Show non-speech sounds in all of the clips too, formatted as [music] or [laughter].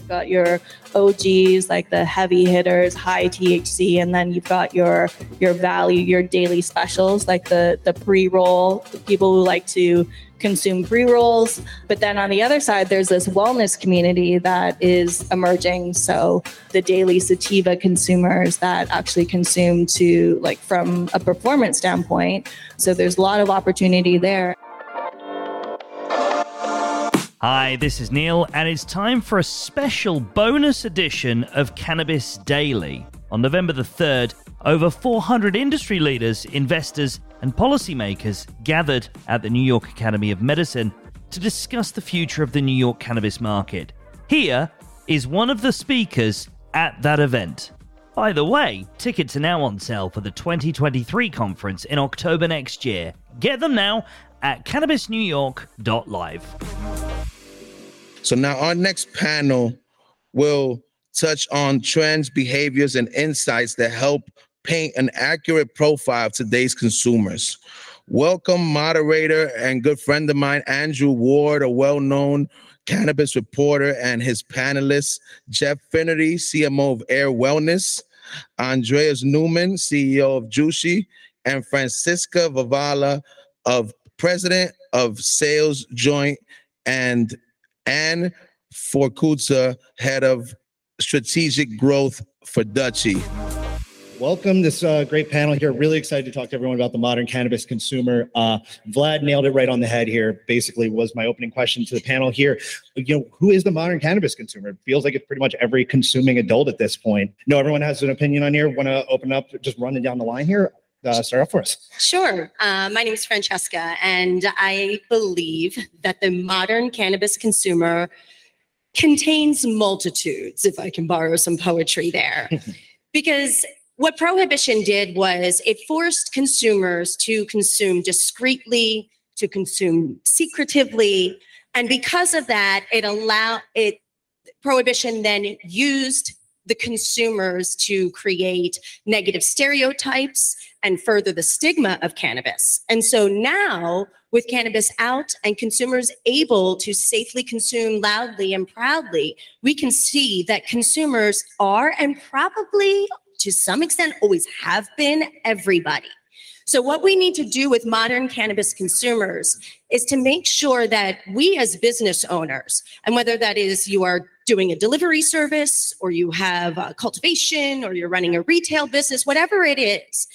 You've got your OGs, like the heavy hitters, high THC, and then you've got your your value, your daily specials, like the the pre roll, the people who like to consume pre rolls. But then on the other side, there's this wellness community that is emerging. So the daily sativa consumers that actually consume to like from a performance standpoint. So there's a lot of opportunity there. Hi, this is Neil, and it's time for a special bonus edition of Cannabis Daily. On November the 3rd, over 400 industry leaders, investors, and policymakers gathered at the New York Academy of Medicine to discuss the future of the New York cannabis market. Here is one of the speakers at that event. By the way, tickets are now on sale for the 2023 conference in October next year. Get them now at cannabisnewyork.live. So now our next panel will touch on trends, behaviors, and insights that help paint an accurate profile of today's consumers. Welcome, moderator and good friend of mine, Andrew Ward, a well-known cannabis reporter, and his panelists, Jeff Finnerty, CMO of AYR Wellness, Andreas Neumann, CEO of Jushi, and Francesca Vavala, of President of Sales Joint, and Anne Forkutza, head of strategic growth for Dutchie. Welcome this uh, great panel here. Really excited to talk to everyone about the modern cannabis consumer. Uh, Vlad nailed it right on the head here. Basically, was my opening question to the panel here. You know, who is the modern cannabis consumer? It feels like it's pretty much every consuming adult at this point. No, everyone has an opinion on here. Want to open up, just running down the line here. Uh, start off for us. Sure. Uh, my name is Francesca, and I believe that the modern cannabis consumer contains multitudes, if I can borrow some poetry there. [laughs] because what prohibition did was it forced consumers to consume discreetly, to consume secretively, and because of that, it allowed it prohibition then used the consumers to create negative stereotypes and further the stigma of cannabis. And so now, with cannabis out and consumers able to safely consume loudly and proudly, we can see that consumers are and probably to some extent always have been everybody. So, what we need to do with modern cannabis consumers is to make sure that we, as business owners, and whether that is you are doing a delivery service or you have a cultivation or you're running a retail business, whatever it is,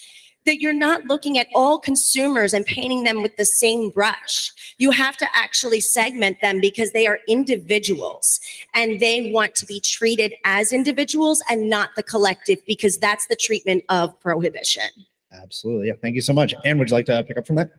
that you're not looking at all consumers and painting them with the same brush. You have to actually segment them because they are individuals and they want to be treated as individuals and not the collective because that's the treatment of prohibition. Absolutely. Yeah. Thank you so much. Anne, would you like to pick up from that?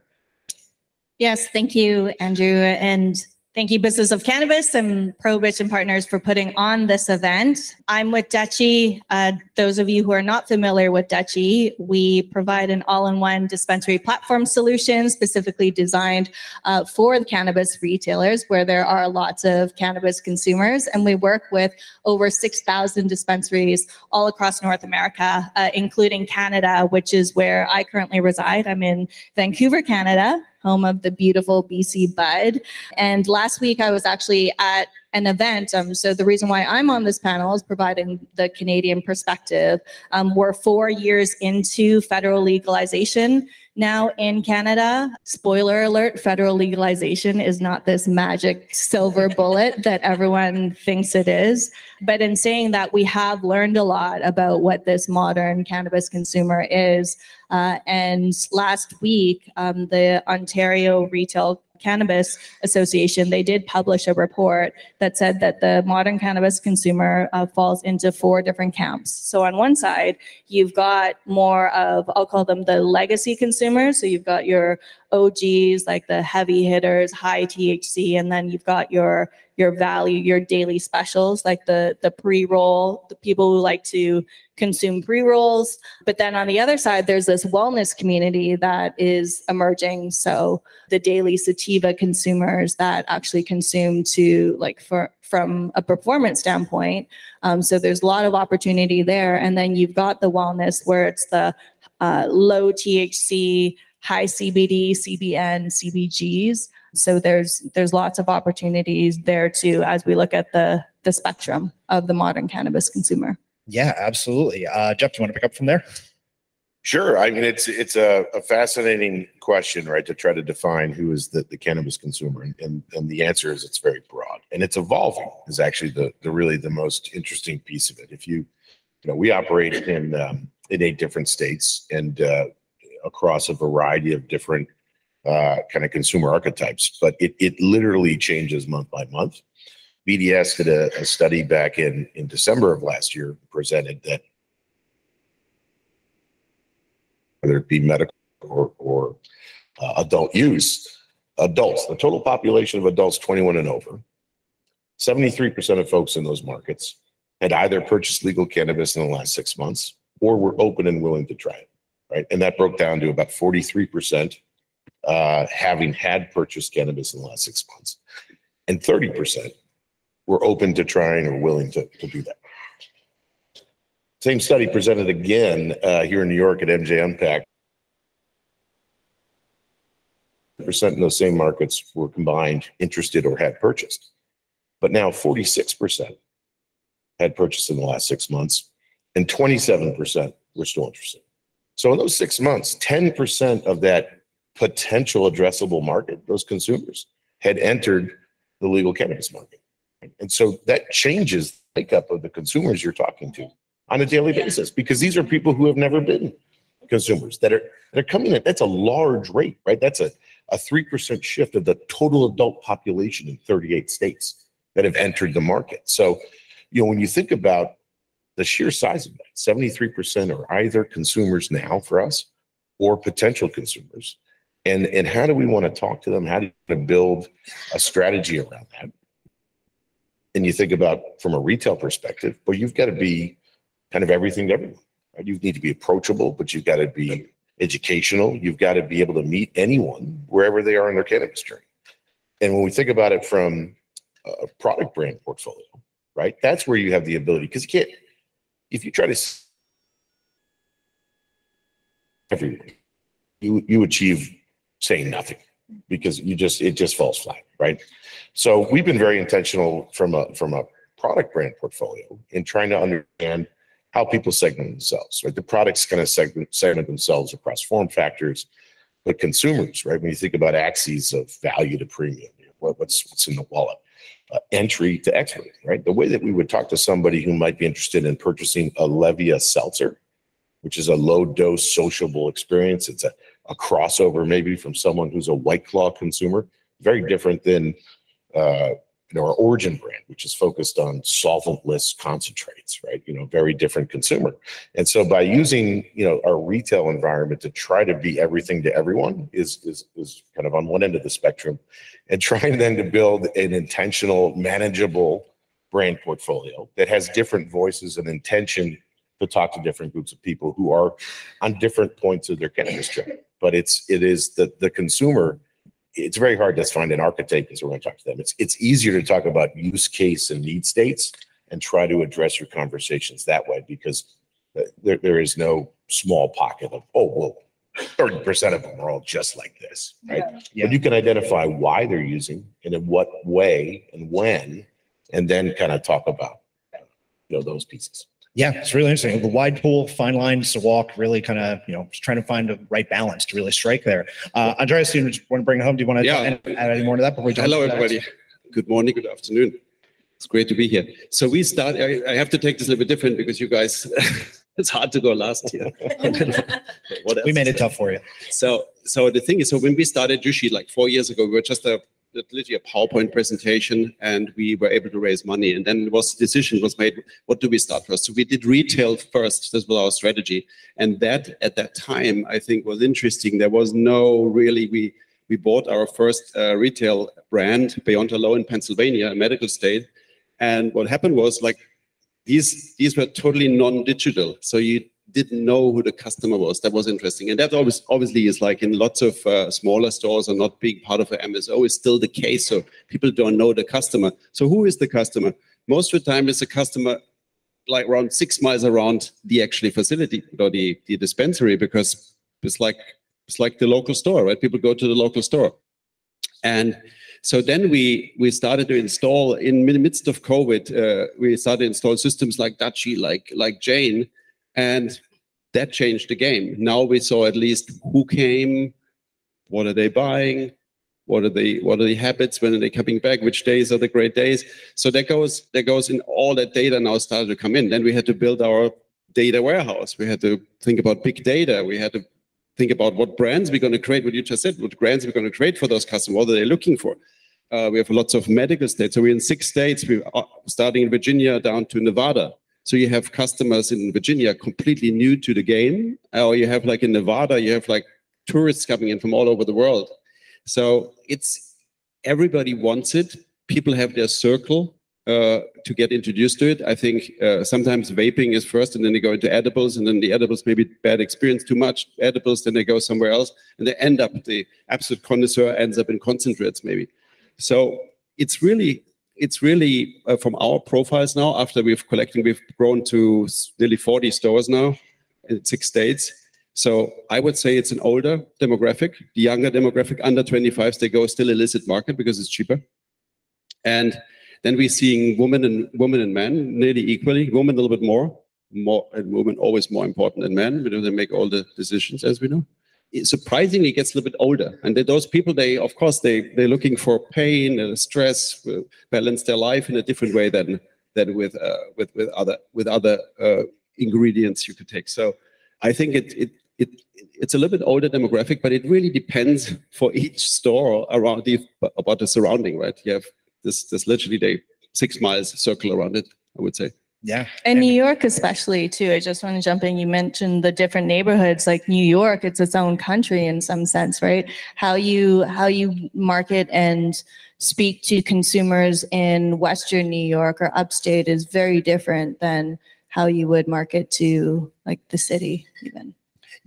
Yes, thank you, Andrew. And Thank you, Business of Cannabis and Prohibition Partners for putting on this event. I'm with Dutchie. Uh, those of you who are not familiar with Dutchie, we provide an all-in-one dispensary platform solution specifically designed uh, for cannabis retailers where there are lots of cannabis consumers. And we work with over 6,000 dispensaries all across North America, uh, including Canada, which is where I currently reside. I'm in Vancouver, Canada home of the beautiful BC Bud. And last week I was actually at an event. Um, so the reason why I'm on this panel is providing the Canadian perspective. Um, we're four years into federal legalization now in Canada. Spoiler alert, federal legalization is not this magic silver [laughs] bullet that everyone thinks it is. But in saying that, we have learned a lot about what this modern cannabis consumer is. Uh, and last week, um, the Ontario Retail Cannabis Association, they did publish a report that said that the modern cannabis consumer uh, falls into four different camps. So on one side, you've got more of, I'll call them the legacy consumers. So you've got your OGs, like the heavy hitters, high THC, and then you've got your your value, your daily specials, like the the pre-roll, the people who like to consume pre-rolls. But then on the other side, there's this wellness community that is emerging. So the daily sativa consumers that actually consume to like for from a performance standpoint. Um, so there's a lot of opportunity there. And then you've got the wellness where it's the uh, low THC, high CBD, CBN, CBGs So there's there's lots of opportunities there too as we look at the the spectrum of the modern cannabis consumer. Yeah, absolutely. Uh, Jeff, do you want to pick up from there? Sure. I mean, it's it's a, a fascinating question, right? To try to define who is the, the cannabis consumer, and, and and the answer is it's very broad and it's evolving. Is actually the the really the most interesting piece of it. If you, you know, we operate in um, in eight different states and uh, across a variety of different uh, kind of consumer archetypes, but it it literally changes month by month. BDS did a, a study back in in December of last year, presented that whether it be medical or, or uh, adult use, adults, the total population of adults 21 and over, 73% of folks in those markets had either purchased legal cannabis in the last six months or were open and willing to try it, right? And that broke down to about 43% uh, having had purchased cannabis in the last six months, and 30% were open to trying or willing to, to do that. Same study presented again uh, here in New York at MJ Unpack. Percent in those same markets were combined interested or had purchased, but now 46% had purchased in the last six months, and 27% were still interested. So in those six months, 10% of that potential addressable market, those consumers, had entered the legal cannabis market. And so that changes the makeup of the consumers you're talking to on a daily basis because these are people who have never been consumers that are that are coming in. That's a large rate, right? That's a a three percent shift of the total adult population in 38 states that have entered the market. So, you know, when you think about the sheer size of that, 73% are either consumers now for us or potential consumers. And and how do we want to talk to them? How do you build a strategy around that? And you think about from a retail perspective, well, you've got to be kind of everything to everyone. Right? You need to be approachable, but you've got to be educational. You've got to be able to meet anyone wherever they are in their cannabis journey. And when we think about it from a product brand portfolio, right? That's where you have the ability because you can't, if you try to everyone, you you achieve saying nothing because you just it just falls flat, right? So we've been very intentional from a from a product brand portfolio in trying to understand how people segment themselves, right? The products kind of segment, segment themselves across form factors, but consumers, right? When you think about axes of value to premium, what, what's what's in the wallet, uh, entry to expert, right? The way that we would talk to somebody who might be interested in purchasing a Levia seltzer, which is a low dose sociable experience. It's a, a crossover maybe from someone who's a White Claw consumer, very different than uh, you know, our Origyn brand, which is focused on solventless concentrates, right? You know, very different consumer. And so by using, you know, our retail environment to try to be everything to everyone is is is kind of on one end of the spectrum and [laughs] trying then to build an intentional, manageable brand portfolio that has different voices and intention to talk to different groups of people who are on different points of their cannabis journey. But it's it is the the consumer it's very hard to find an architect because we're going to talk to them. It's it's easier to talk about use case and need states and try to address your conversations that way because uh, there, there is no small pocket of oh well 30% of them are all just like this right Yeah. but you can identify why they're using and in what way and when and then kind of talk about you know those pieces Yeah, it's really interesting. The wide pool, fine lines to walk, really kind of, you know, just trying to find the right balance to really strike there. Uh, Andreas, you want to bring it home? Do you want to Yeah. add any more to that before we jump? Hello, to the next? everybody. Good morning, good afternoon. It's great to be here. So we start, I, I have to take this a little bit different because you guys, [laughs] it's hard to go last here. [laughs] What We made it tough for you. So, so the thing is, so when we started Jushi like four years ago, we were just a literally a PowerPoint presentation, and we were able to raise money. And then it was the decision was made: what do we start first? So we did retail first. This was our strategy, and that at that time I think was interesting. There was no really we we bought our first uh, retail brand Beyond Hello in Pennsylvania, a medical state, and what happened was like these these were totally non-digital so you didn't know who the customer was. That was interesting. And that always obviously is like in lots of uh, smaller stores or not being part of an mso is still the case. So people don't know the customer. So who is the customer? Most of the time it's a customer like around six miles around the actually facility or the, the dispensary because it's like it's like the local store right? People go to the local store. And so then we we started to install in the midst of COVID. Uh, we started to install systems like Dutchie, like like Jane, and that changed the game. Now we saw at least who came, what are they buying, what are the what are the habits when are they coming back which days are the great days. So that goes that goes in all that data now started to come in. Then we had to build our data warehouse. We had to think about big data. We had to think about what brands we're going to create what you just said what brands we're going to create for those customers what are they looking for. Uh, we have lots of medical states. So we're in six states. We're starting in virginia down to nevada so you have customers in virginia completely new to the game or you have like in nevada you have like tourists coming in from all over the world so it's everybody wants it. People have their circle uh, to get introduced to it. I think uh, sometimes vaping is first, and then they go into edibles, and then the edibles maybe bad experience, too much edibles, then they go somewhere else, and they end up the absolute connoisseur ends up in concentrates maybe. So it's really it's really uh, from our profiles now. After we've collecting, we've grown to nearly 40 stores now in six states so I would say it's an older demographic. The younger demographic, under 25s, they go still illicit market because it's cheaper. And then we're seeing women and women and men nearly equally. Women a little bit more, more and women always more important than men. because they make all the decisions, as we know. Surprisingly, gets a little bit older, and those people, they of course they they're looking for pain and stress, balance their life in a different way than than with uh, with with other with other uh, ingredients you could take. So I think it it it, it's a little bit older demographic, but it really depends for each store around the about the surrounding, right? You have this this literally the six miles circle around it, I would say. Yeah. And New York, especially too. I just want to jump in. You mentioned the different neighborhoods, like New York. It's its own country in some sense, right? How you how you market and speak to consumers in Western New York or upstate is very different than how you would market to like the city, even.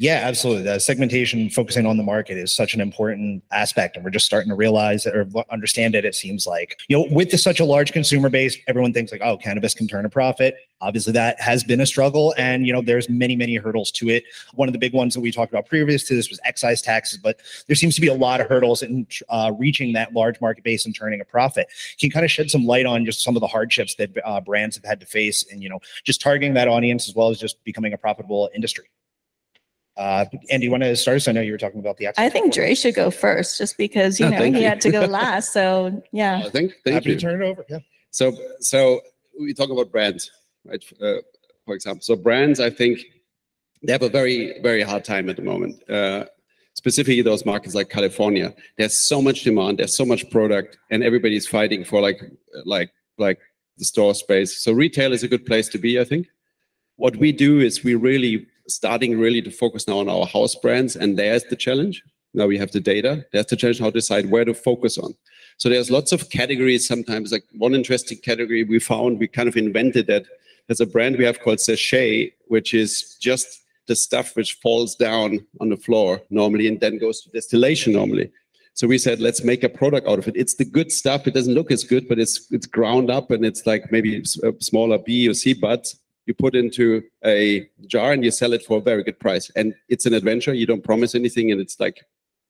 Yeah, absolutely. The segmentation, focusing on the market, is such an important aspect, and we're just starting to realize or understand it. It seems like you know, with such a large consumer base, everyone thinks like, oh, cannabis can turn a profit. Obviously, that has been a struggle, and you know, there's many, many hurdles to it. One of the big ones that we talked about previous to this was excise taxes, but there seems to be a lot of hurdles in uh, reaching that large market base and turning a profit. Can you kind of shed some light on just some of the hardships that uh, brands have had to face, and you know, just targeting that audience as well as just becoming a profitable industry? Uh, Andy, you want to start? So I know you were talking about the. I think Dre should go first, just because you Oh, [laughs] know he you. had to go [laughs] last. So yeah. I think thank Happy you. to turn it over. Yeah. So, so we talk about brands, right? Uh, for example, so brands, I think they have a very, very hard time at the moment. Uh, specifically, those markets like California. There's so much demand, there's so much product, and everybody's fighting for like, like, like the store space. So retail is a good place to be, I think. What we do is we really starting really to focus now on our house brands, and there's the challenge. Now we have the data. There's the challenge how to decide where to focus on. So there's lots of categories. Sometimes, like one interesting category we found, we kind of invented that. There's a brand we have called Sachet, which is just the stuff which falls down on the floor normally and then goes to distillation normally. So we said, let's make a product out of it. It's the good stuff. It doesn't look as good, but it's it's ground up and it's like maybe uh, smaller B or C buds. You put into a jar and you sell it for a very good price. And it's an adventure. You don't promise anything, and it's like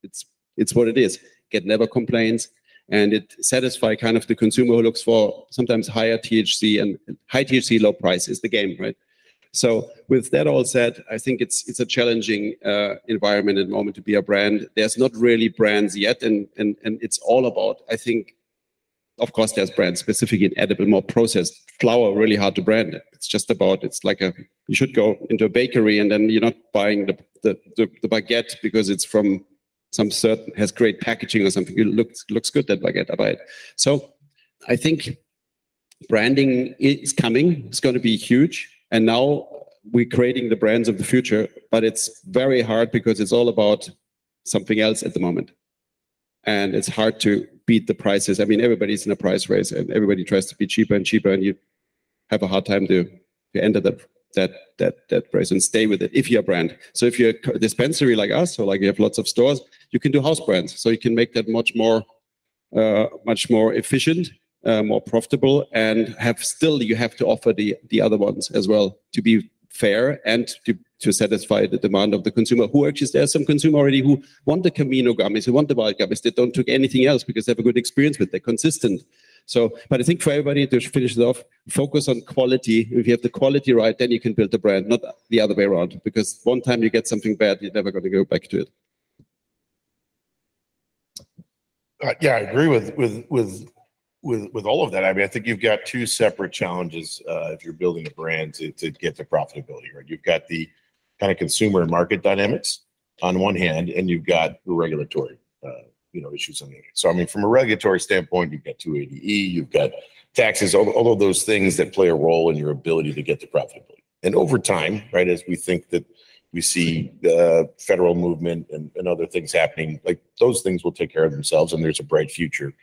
it's it's what it is. Get never complains, and it satisfy kind of the consumer who looks for sometimes higher THC and high THC, low price is the game, right? So with that all said, I think it's it's a challenging uh, environment at the moment to be a brand. There's not really brands yet, and and and it's all about I think. Of course, there's brands specific in edible, more processed flour. Really hard to brand. It's just about. It's like a. You should go into a bakery, and then you're not buying the the, the, the baguette because it's from some certain has great packaging or something. It looks looks good that baguette. I buy it. So I think branding is coming. It's going to be huge. And now we're creating the brands of the future, but it's very hard because it's all about something else at the moment. And it's hard to beat the prices. I mean, everybody's in a price race and everybody tries to be cheaper and cheaper, and you have a hard time to, to enter that that that that race and stay with it if you're a brand. So if you're a dispensary like us, or like you have lots of stores, you can do house brands. So you can make that much more uh, much more efficient, uh, more profitable, and have still you have to offer the the other ones as well to be fair and to, to satisfy the demand of the consumer. Who actually there's some consumer already who want the Camino gummies, who want the Wyld gummies. They don't take anything else because they have a good experience with. They're consistent. So, but I think for everybody to finish it off, focus on quality. If you have the quality right, then you can build the brand, not the other way around. Because one time you get something bad, you're never going to go back to it. Uh, yeah, I agree with with with with with all of that. I mean, I think you've got two separate challenges uh, if you're building a brand to to get to profitability. Right, you've got the kind of consumer and market dynamics on one hand, and you've got the regulatory uh, you know issues on the other. So, I mean, from a regulatory standpoint, you've got 280e, you've got taxes, all, all of those things that play a role in your ability to get to profitability. And over time, right, as we think that we see the federal movement and, and other things happening like those things will take care of themselves and there's a bright future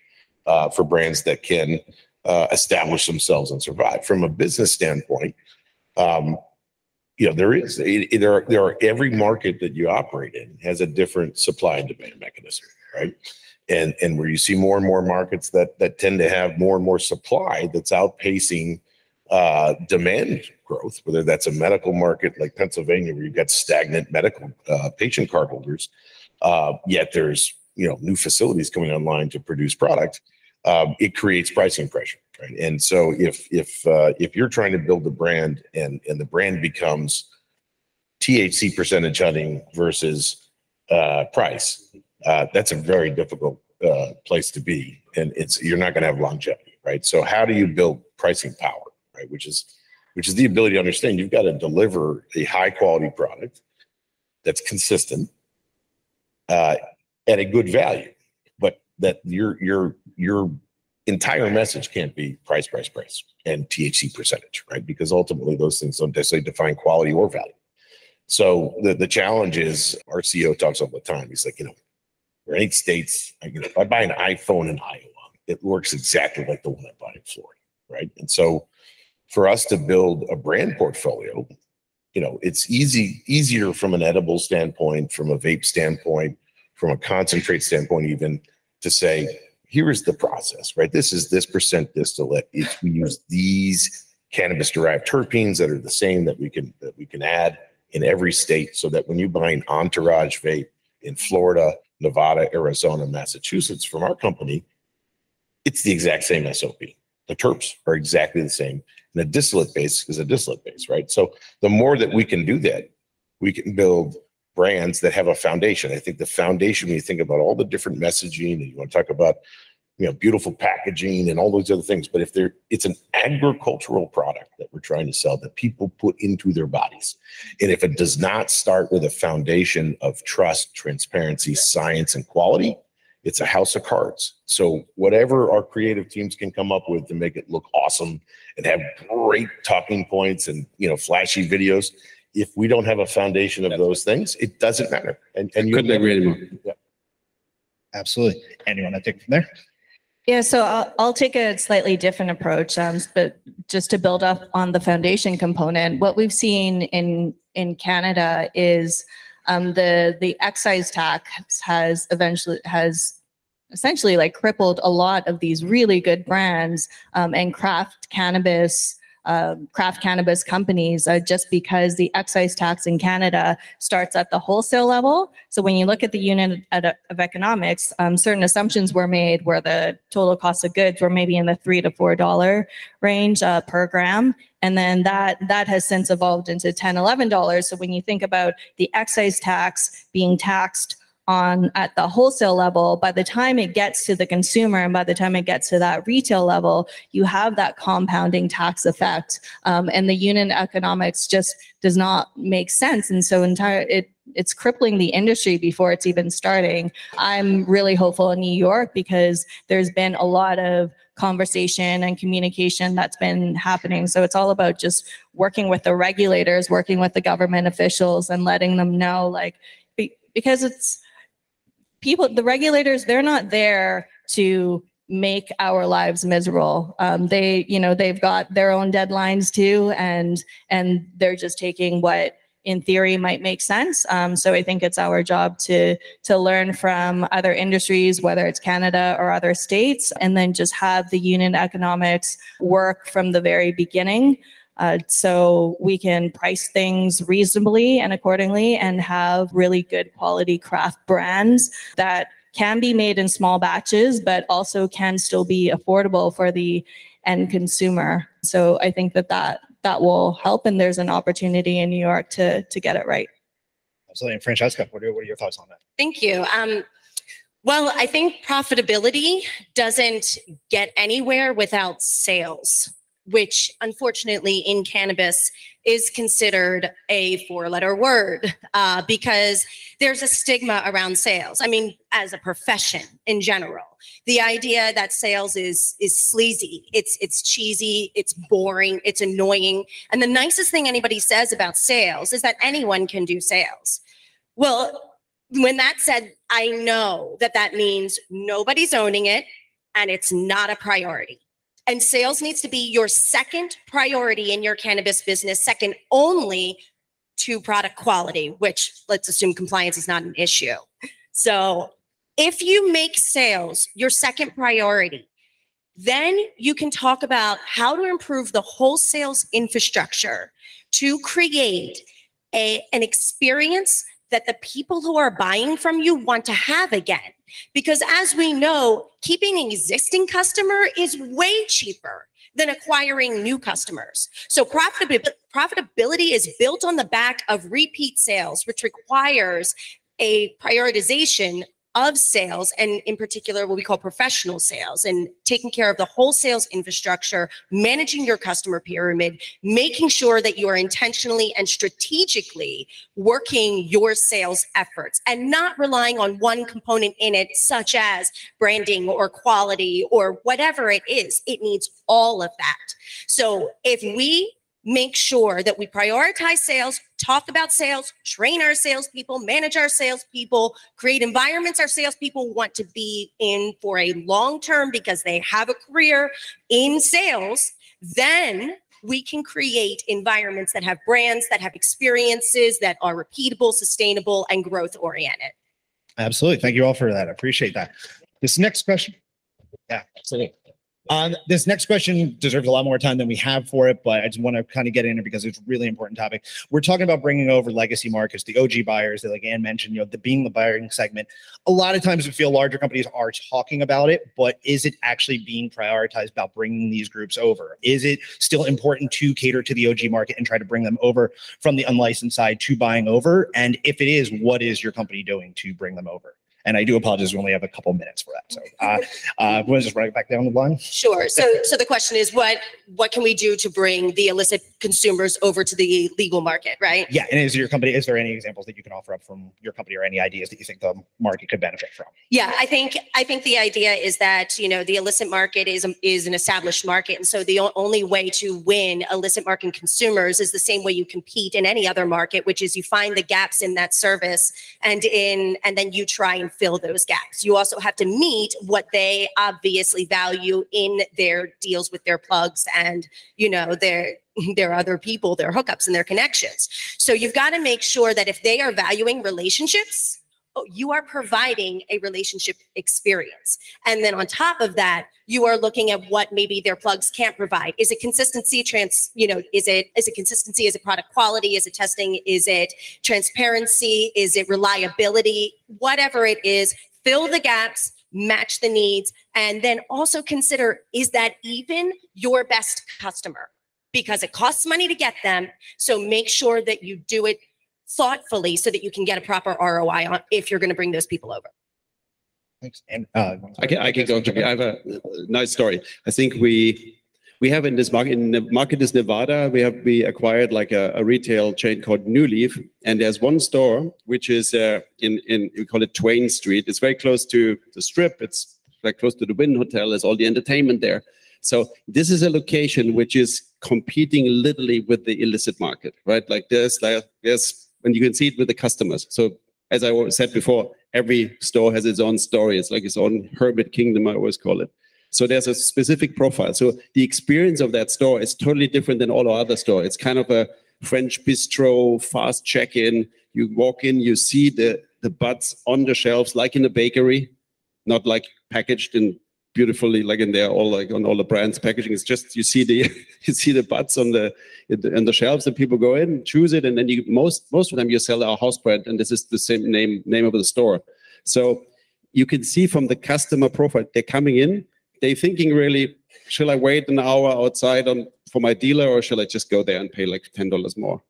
uh, for brands that can uh, establish themselves and survive from a business standpoint um, you know there is it, it, there are, there are every market that you operate in has a different supply and demand mechanism right and and where you see more and more markets that that tend to have more and more supply that's outpacing uh, demand growth, whether that's a medical market like Pennsylvania, where you've got stagnant medical uh, patient card holders, uh, yet there's you know new facilities coming online to produce product. Um, it creates pricing pressure, right? And so if if uh, if you're trying to build a brand and and the brand becomes THC percentage hunting versus uh, price, uh, that's a very difficult place to be, and it's you're not going to have longevity, right? So how do you build pricing power? right? Which is which is the ability to understand you've got to deliver a high quality product that's consistent uh, at a good value, but that your your your entire message can't be price, price, price, and THC percentage, right? Because ultimately those things don't necessarily define quality or value. So the the challenge is our CEO talks all the time. He's like, you know, there are eight states. You know, if I buy an iPhone in Iowa, it works exactly like the one I bought in Florida, right? And so for us to build a brand portfolio, you know, it's easy easier from an edible standpoint, from a vape standpoint, from a concentrate standpoint, even to say, here is the process, right? This is this percent distillate. If we use these cannabis derived terpenes that are the same that we can that we can add in every state, so that when you buy an entourage vape in Florida, Nevada, Arizona, Massachusetts from our company, it's the exact same SOP. The terps are exactly the same. And a distillate base is a distillate base, right? So the more that we can do that, we can build brands that have a foundation. I think the foundation, when you think about all the different messaging and you want to talk about, you know, beautiful packaging and all those other things, but if they're, it's an agricultural product that we're trying to sell that people put into their bodies. And if it does not start with a foundation of trust, transparency, science, and quality, it's a house of cards. So whatever our creative teams can come up with to make it look awesome and have great talking points and you know flashy videos, if we don't have a foundation of those things, it doesn't matter. And and you couldn't agree anymore. Yeah. Absolutely. Anyone I take from there? Yeah, so I'll, I'll take a slightly different approach, um, but just to build up on the foundation component, what we've seen in in Canada is um, the the excise tax has eventually has essentially like crippled a lot of these really good brands um, and craft cannabis uh, craft cannabis companies uh, just because the excise tax in Canada starts at the wholesale level. So when you look at the unit of economics, um, certain assumptions were made where the total cost of goods were maybe in the three to four dollar range uh, per gram. And then that that has since evolved into 10 11 dollars. So when you think about the excise tax being taxed on at the wholesale level by the time it gets to the consumer and by the time it gets to that retail level you have that compounding tax effect. Um, and the unit economics just does not make sense. And so entire it it's crippling the industry before it's even starting. I'm really hopeful in new york because there's been a lot of conversation and communication that's been happening. So it's all about just working with the regulators working with the government officials and letting them know like because it's people, the regulators, they're not there to make our lives miserable. Um, they, you know, they've got their own deadlines too, and and they're just taking what in theory might make sense. Um, so I think it's our job to to learn from other industries, whether it's Canada or other states, and then just have the unit economics work from the very beginning. Uh, so we can price things reasonably and accordingly and have really good quality craft brands that can be made in small batches, but also can still be affordable for the end consumer. So I think that that, that will help and there's an opportunity in New York to, to get it right. Absolutely. And Francesca, what are, what are your thoughts on that? Thank you. Um, well, I think profitability doesn't get anywhere without sales, which unfortunately in cannabis is considered a four letter word uh, because there's a stigma around sales. I mean, as a profession in general, the idea that sales is is sleazy, it's it's cheesy, it's boring, it's annoying. And the nicest thing anybody says about sales is that anyone can do sales. Well, when that said, I know that that means nobody's owning it and it's not a priority. And sales needs to be your second priority in your cannabis business, second only to product quality, which let's assume compliance is not an issue. So if you make sales your second priority, then you can talk about how to improve the wholesales infrastructure to create a, an experience that the people who are buying from you want to have again. Because as we know, keeping an existing customer is way cheaper than acquiring new customers. So profitability, profitability is built on the back of repeat sales, which requires a prioritization of sales and in particular what we call professional sales and taking care of the whole sales infrastructure managing your customer pyramid making sure that you are intentionally and strategically working your sales efforts and not relying on one component in it such as branding or quality or whatever it is. It needs all of that. So if we make sure that we prioritize sales, talk about sales, train our salespeople, manage our salespeople, create environments our salespeople want to be in for a long term because they have a career in sales, then we can create environments that have brands, that have experiences that are repeatable, sustainable, and growth oriented. Absolutely. Thank you all for that. I appreciate that. This next question. Yeah, absolutely. Um, this next question deserves a lot more time than we have for it, but I just want to kind of get in it because it's a really important topic. We're talking about bringing over legacy markets, the OG buyers that, like Ann mentioned, you know, the being the buying segment. A lot of times we feel larger companies are talking about it, but is it actually being prioritized about bringing these groups over? Is it still important to cater to the OG market and try to bring them over from the unlicensed side to buying over? And if it is, what is your company doing to bring them over? And I do apologize, we only have a couple minutes for that. So uh, uh, [laughs] we'll just write it back down the line. Sure. So, so the question is, what what can we do to bring the illicit consumers over to the legal market, right? Yeah. And is your company, is there any examples that you can offer up from your company or any ideas that you think the market could benefit from? Yeah, I think I think the idea is that you know the illicit market is is an established market, and so the only way to win illicit market consumers is the same way you compete in any other market, which is you find the gaps in that service and in and then you try and fill those gaps. You also have to meet what they obviously value in their deals with their plugs and you know their [laughs] their other people, their hookups and their connections. So you've got to make sure that if they are valuing relationships, oh, you are [laughs] providing a relationship experience. And then on top of that, you are looking at what maybe their plugs can't provide. Is it consistency trans, you know, is it is it consistency? Is it product quality? Is it testing? Is it transparency? Is it reliability? Whatever it is, fill the gaps, match the needs, and then also consider is that even your best customer? Because it costs money to get them. So make sure that you do it thoughtfully so that you can get a proper ROI on if you're going to bring those people over. Thanks. And uh, I can, I can go to, I have a nice story. I think we, we have in this market, in the market is Nevada, we have, we acquired like a, a retail chain called NuLeaf. And there's one store, which is uh, in, in, we call it Twain Street. It's very close to the strip. It's like close to the Wynn Hotel. There's all the entertainment there. So this is a location which is competing literally with the illicit market, right? Like there's, like, there's, and you can see it with the customers. So as I said before, every store has its own story. It's like its own Herbert Kingdom, I always call it. So there's a specific profile. So the experience of that store is totally different than all our other stores. It's kind of a French bistro, fast check-in. You walk in, you see the the buds on the shelves, like in a bakery, not like packaged in beautifully like in there all like on all the brands packaging. It's just you see the [laughs] you see the butts on the on the shelves and people go in choose it and then you most most of them you sell our house brand and this is the same name name of the store. So you can see from the customer profile they're coming in they're thinking really shall i wait an hour outside on for my dealer or shall i just go there and pay like $10 more?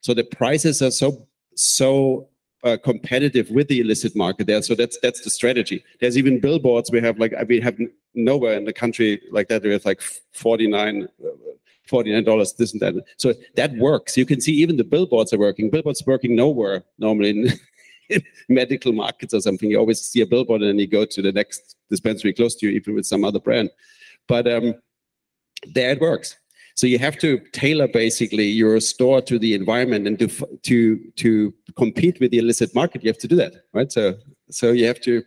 So the prices are so so uh, competitive with the illicit market there. So that's that's the strategy. There's even billboards we have like we have nowhere in the country like that with like 49 49 dollars this and that. So that works. You can see even the billboards are working. Billboards working nowhere normally in, [laughs] medical markets or something. You always see a billboard and you go to the next dispensary close to you, even with some other brand. But um, there it works. So you have to tailor basically your store to the environment and to to to compete with the illicit market. You have to do that, right? So so you have to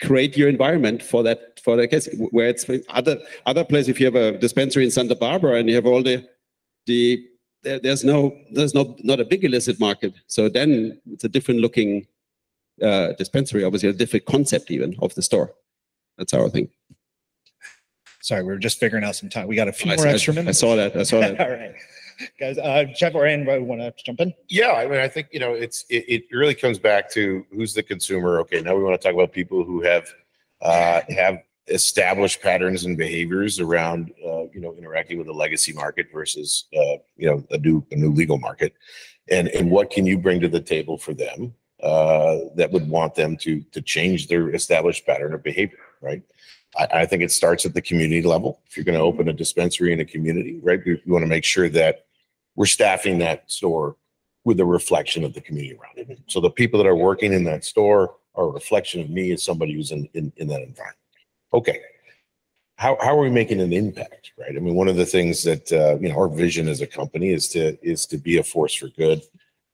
create your environment for that for that case. Where it's other other place, if you have a dispensary in Santa Barbara and you have all the the there, there's no there's no not a big illicit market. So then it's a different looking uh, dispensary, obviously a different concept even of the store. That's our thing. Sorry, we were just figuring out some time. We got a few I more saw- extra minutes. I saw that. I saw that. [laughs] All right, guys. Uh, Jeff or Ann, want to jump in? Yeah, I mean, I think you know, it's it, it really comes back to who's the consumer. Okay, now we want to talk about people who have uh, have established patterns and behaviors around uh, you know interacting with the legacy market versus uh, you know a new a new legal market, and and what can you bring to the table for them uh, that would want them to to change their established pattern of behavior, right? I, I think it starts at the community level. If you're going to open a dispensary in a community, right, you, you want to make sure that we're staffing that store with a reflection of the community around it. So the people that are working in that store are a reflection of me as somebody who's in, in, in that environment. Okay. How, how are we making an impact, right? I mean, one of the things that, uh, you know, our vision as a company is to, is to be a force for good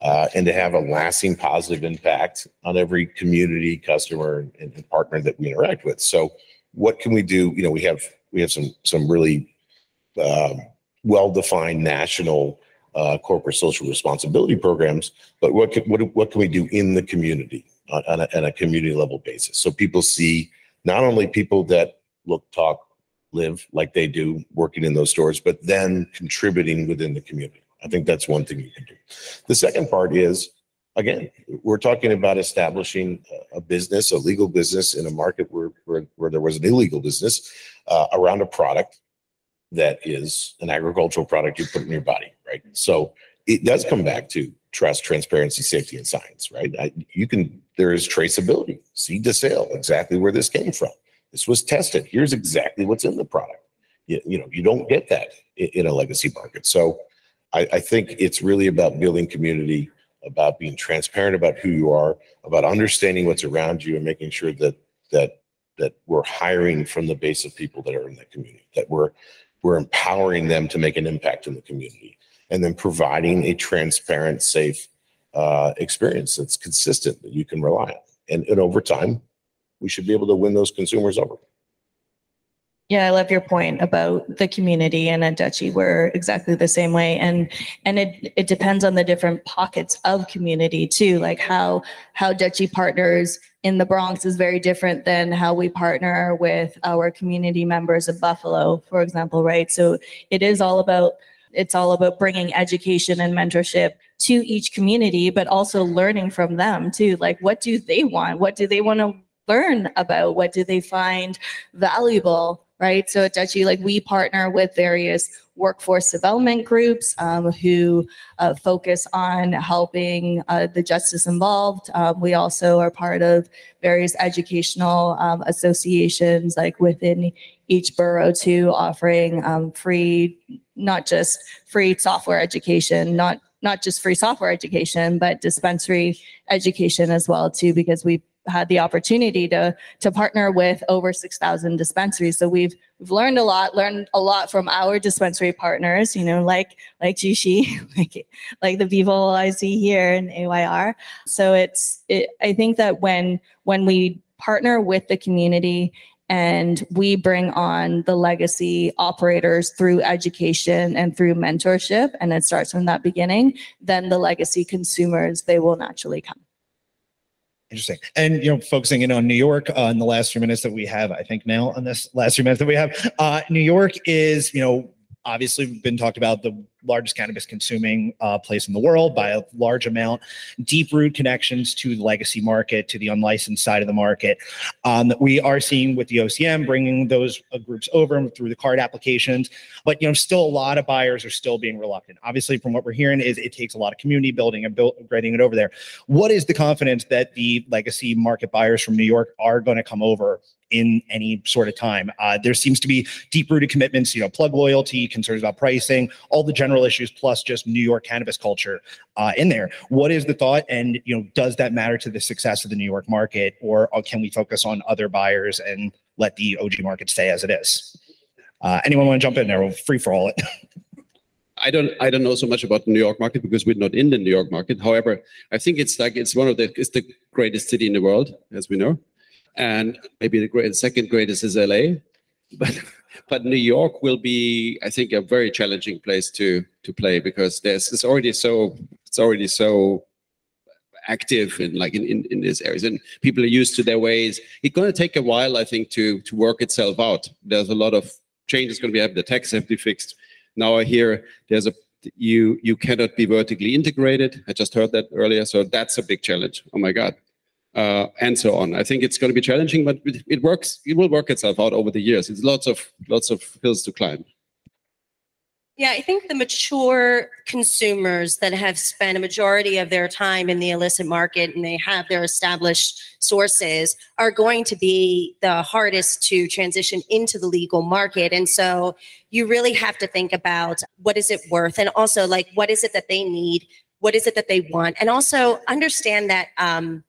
uh, and to have a lasting positive impact on every community, customer and, and partner that we interact with. So what can we do? You know, we have, we have some, some really um, well-defined national uh, corporate social responsibility programs, but what can, what, what can we do in the community on, on, a, on a community level basis? So people see not only people that look, talk, live like they do working in those stores, but then contributing within the community. I think that's one thing you can do. The second part is, again, we're talking about establishing a- business, a legal business in a market where, where, where there was an illegal business uh, around a product that is an agricultural product you put in your body, right? So it does come back to trust, transparency, safety, and science, right? I, you can, there is traceability, seed to sale, exactly where this came from. This was tested. Here's exactly what's in the product. You, you know, you don't get that in, in a legacy market. So I, I think it's really about building community, about being transparent about who you are, about understanding what's around you and making sure that, that, that we're hiring from the base of people that are in that community, that we're, we're empowering them to make an impact in the community and then providing a transparent, safe uh, experience that's consistent that you can rely on. And, and over time, we should be able to win those consumers over. Yeah, I love your point about the community and at Dutchie, we're exactly the same way. And and it it depends on the different pockets of community too, like how how Dutchie partners in the Bronx is very different than how we partner with our community members of Buffalo, for example, right? So it is all about it's all about bringing education and mentorship to each community, but also learning from them too. Like, what do they want? What do they want to learn about? What do they find valuable? Right. So at Dutchie, like we partner with various workforce development groups um, who uh, focus on helping uh, the justice involved. Um, we also are part of various educational um, associations, like within each borough, too, offering um, free, not just free software education, not not just free software education, but dispensary education as well, too, because we've had the opportunity to to partner with over 6,000 dispensaries. So we've we've learned a lot, learned a lot from our dispensary partners, you know, like like Jushi, [laughs] like like the people I see here in AYR. So it's it, I think that when when we partner with the community and we bring on the legacy operators through education and through mentorship and it starts from that beginning then the legacy consumers they will naturally come Interesting. And you know, focusing in on New York uh, in the last few minutes that we have, I think now on this last few minutes that we have, uh, New York is you know obviously been talked about the largest cannabis consuming uh, place in the world by a large amount, deep root connections to the legacy market, to the unlicensed side of the market. Um, we are seeing with the OCM bringing those uh, groups over through the CAURD applications, but you know, still a lot of buyers are still being reluctant. Obviously, from what we're hearing, is it takes a lot of community building and build, getting it over there. What is the confidence that the legacy market buyers from New York are going to come over in any sort of time. Uh, there seems to be deep rooted commitments, you know, plug loyalty, concerns about pricing, all the general issues, plus just New York cannabis culture uh, in there. What is the thought? And, you know, does that matter to the success of the New York market or, or can we focus on other buyers and let the OG market stay as it is? Uh, anyone want to jump in there? We'll free for all it. [laughs] I don't I don't know so much about the New York market because we're not in the New York market. However, I think it's like it's one of the it's the greatest city in the world, as we know and maybe the great, second greatest is LA, [laughs] but but New York will be, I think, a very challenging place to to play because there's it's already so it's already so active in like in, in, in these areas. And people are used to their ways. It's going to take a while i think to to work itself out. There's a lot of changes going to be happening. The tax have to be fixed. Now i hear there's a you you cannot be vertically integrated. I just heard that earlier. So that's a big challenge. Oh my god uh, and so on. I think it's going to be challenging, but it, it, works. It will work itself out over the years. It's lots of lots of hills to climb. Yeah, I think the mature consumers that have spent a majority of their time in the illicit market and they have their established sources are going to be the hardest to transition into the legal market. And so you really have to think about what is it worth and also like what is it that they need? What is it that they want? And also understand that um,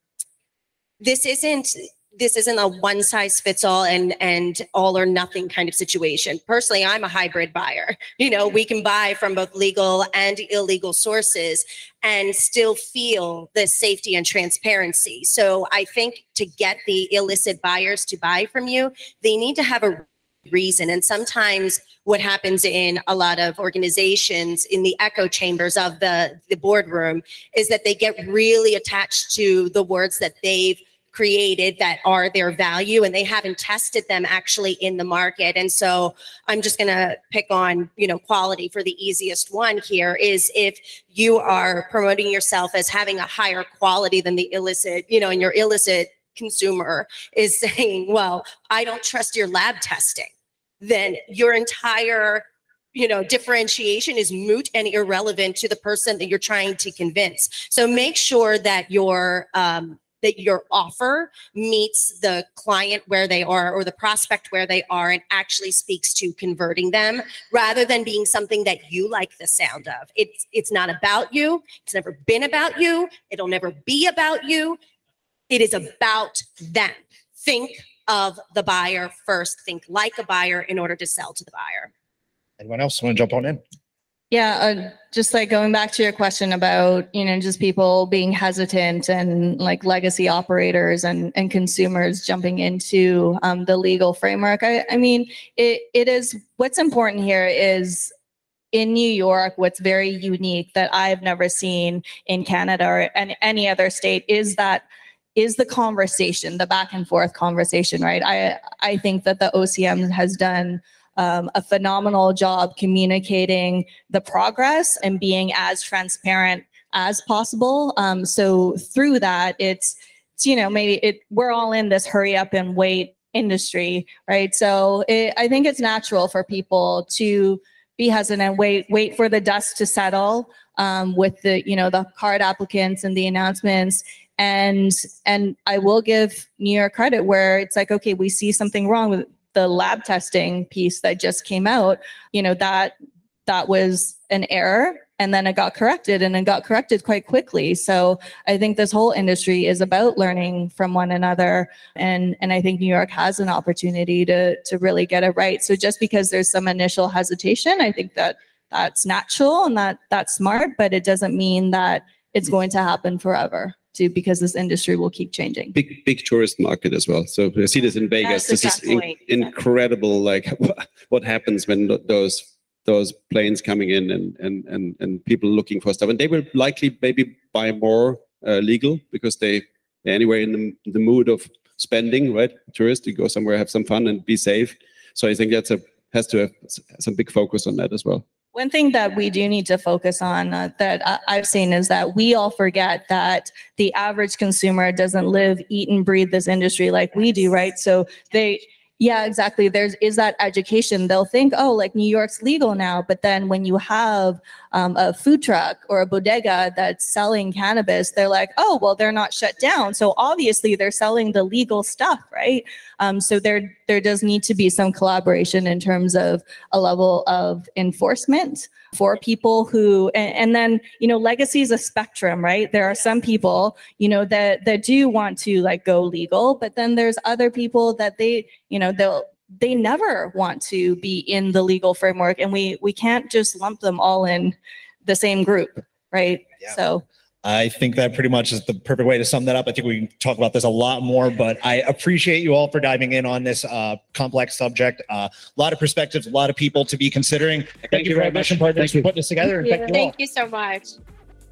this isn't this isn't a one size fits all and and all or nothing kind of situation. Personally i'm a hybrid buyer. You know we can buy from both legal and illegal sources and still feel the safety and transparency. So i think to get the illicit buyers to buy from you they need to have a reason. And sometimes what happens in a lot of organizations in the echo chambers of the the boardroom is that they get really attached to the words that they've created that are their value and they haven't tested them actually in the market. And so i'm just going to pick on you know quality for the easiest one here is if you are promoting yourself as having a higher quality than the illicit you know and your illicit consumer is [laughs] saying well i don't trust your lab testing then your entire you know differentiation is moot and irrelevant to the person that you're trying to convince. So make sure that your um, that your offer meets the client where they are or the prospect where they are and actually speaks to converting them rather than being something that you like the sound of. It's it's not about you. It's never been about you. It'll never be about you. It is about them. Think of the buyer first. Think like a buyer in order to sell to the buyer. Anyone else want to jump on in? Yeah, uh, just like going back to your question about, you know, just people being hesitant and like legacy operators and, and consumers jumping into um, the legal framework. I, I mean, it, it is what's important here is in New York, what's very unique that I've never seen in Canada or any, any other state is that is the conversation, the back and forth conversation, right? I I think that the OCM has done um, a phenomenal job communicating the progress and being as transparent as possible. Um, so through that, it's, it's you know maybe it we're all in this hurry up and wait industry, right? So it, I think it's natural for people to be hesitant, wait wait for the dust to settle um, with the you know the CAURD applicants and the announcements and and I will give New York credit where it's like okay we see something wrong with the lab testing piece that just came out, you know, that that was an error and then it got corrected and it got corrected quite quickly. So I think this whole industry is about learning from one another and and I think New York has an opportunity to to really get it right. So just because there's some initial hesitation, I think that that's natural and that that's smart, but it doesn't mean that it's going to happen forever to because this industry will keep changing. Big big tourist market as well. So I see this in Vegas. That's this is in, incredible. Like [laughs] what happens when those those planes coming in and and and and people looking for stuff, and they will likely maybe buy more uh, legal because they anyway in the, the mood of spending, right? Tourist, you go somewhere, have some fun, and be safe. So I think that's a has to have some big focus on that as well. One thing that we do need to focus on uh, that I- I've seen is that we all forget that the average consumer doesn't live, eat, and breathe this industry like we do, right? So they, yeah, exactly. There's is that education. They'll think, oh, like New York's legal now, but then when you have um, a food truck or a bodega that's selling cannabis, they're like, oh, well, they're not shut down. So obviously they're selling the legal stuff, right? Um, so there there does need to be some collaboration in terms of a level of enforcement for people who and, and then you know legacy is a spectrum right? There are some people you know that that do want to like go legal but then there's other people that they you know they'll they never want to be in the legal framework and we we can't just lump them all in the same group right? Yeah. so I think that pretty much is the perfect way to sum that up. I think we can talk about this a lot more, but I appreciate you all for diving in on this uh, complex subject. Uh, a lot of perspectives, a lot of people to be considering. Thank, you very much, and partners, for putting this together. and thank you all. Thank you so much.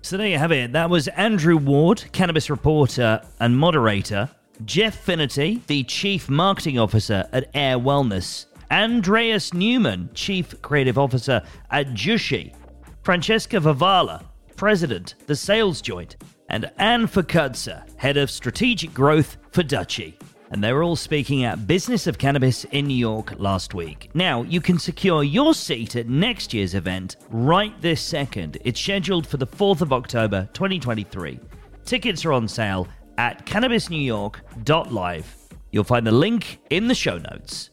So there you have it. That was Andrew Ward, cannabis reporter and moderator, Jeff Finity, the chief marketing officer at AYR Wellness, Andreas Neumann, chief creative officer at Jushi, Francesca Vavala, president, the sales joint, and Anne Fakutza, head of strategic growth for Dutchie. And they were all speaking at Business of Cannabis in New York last week. Now, you can secure your seat at next year's event right this second. It's scheduled for the 4th of October, 2023. Tickets are on sale at cannabisnewyork.live. You'll find the link in the show notes.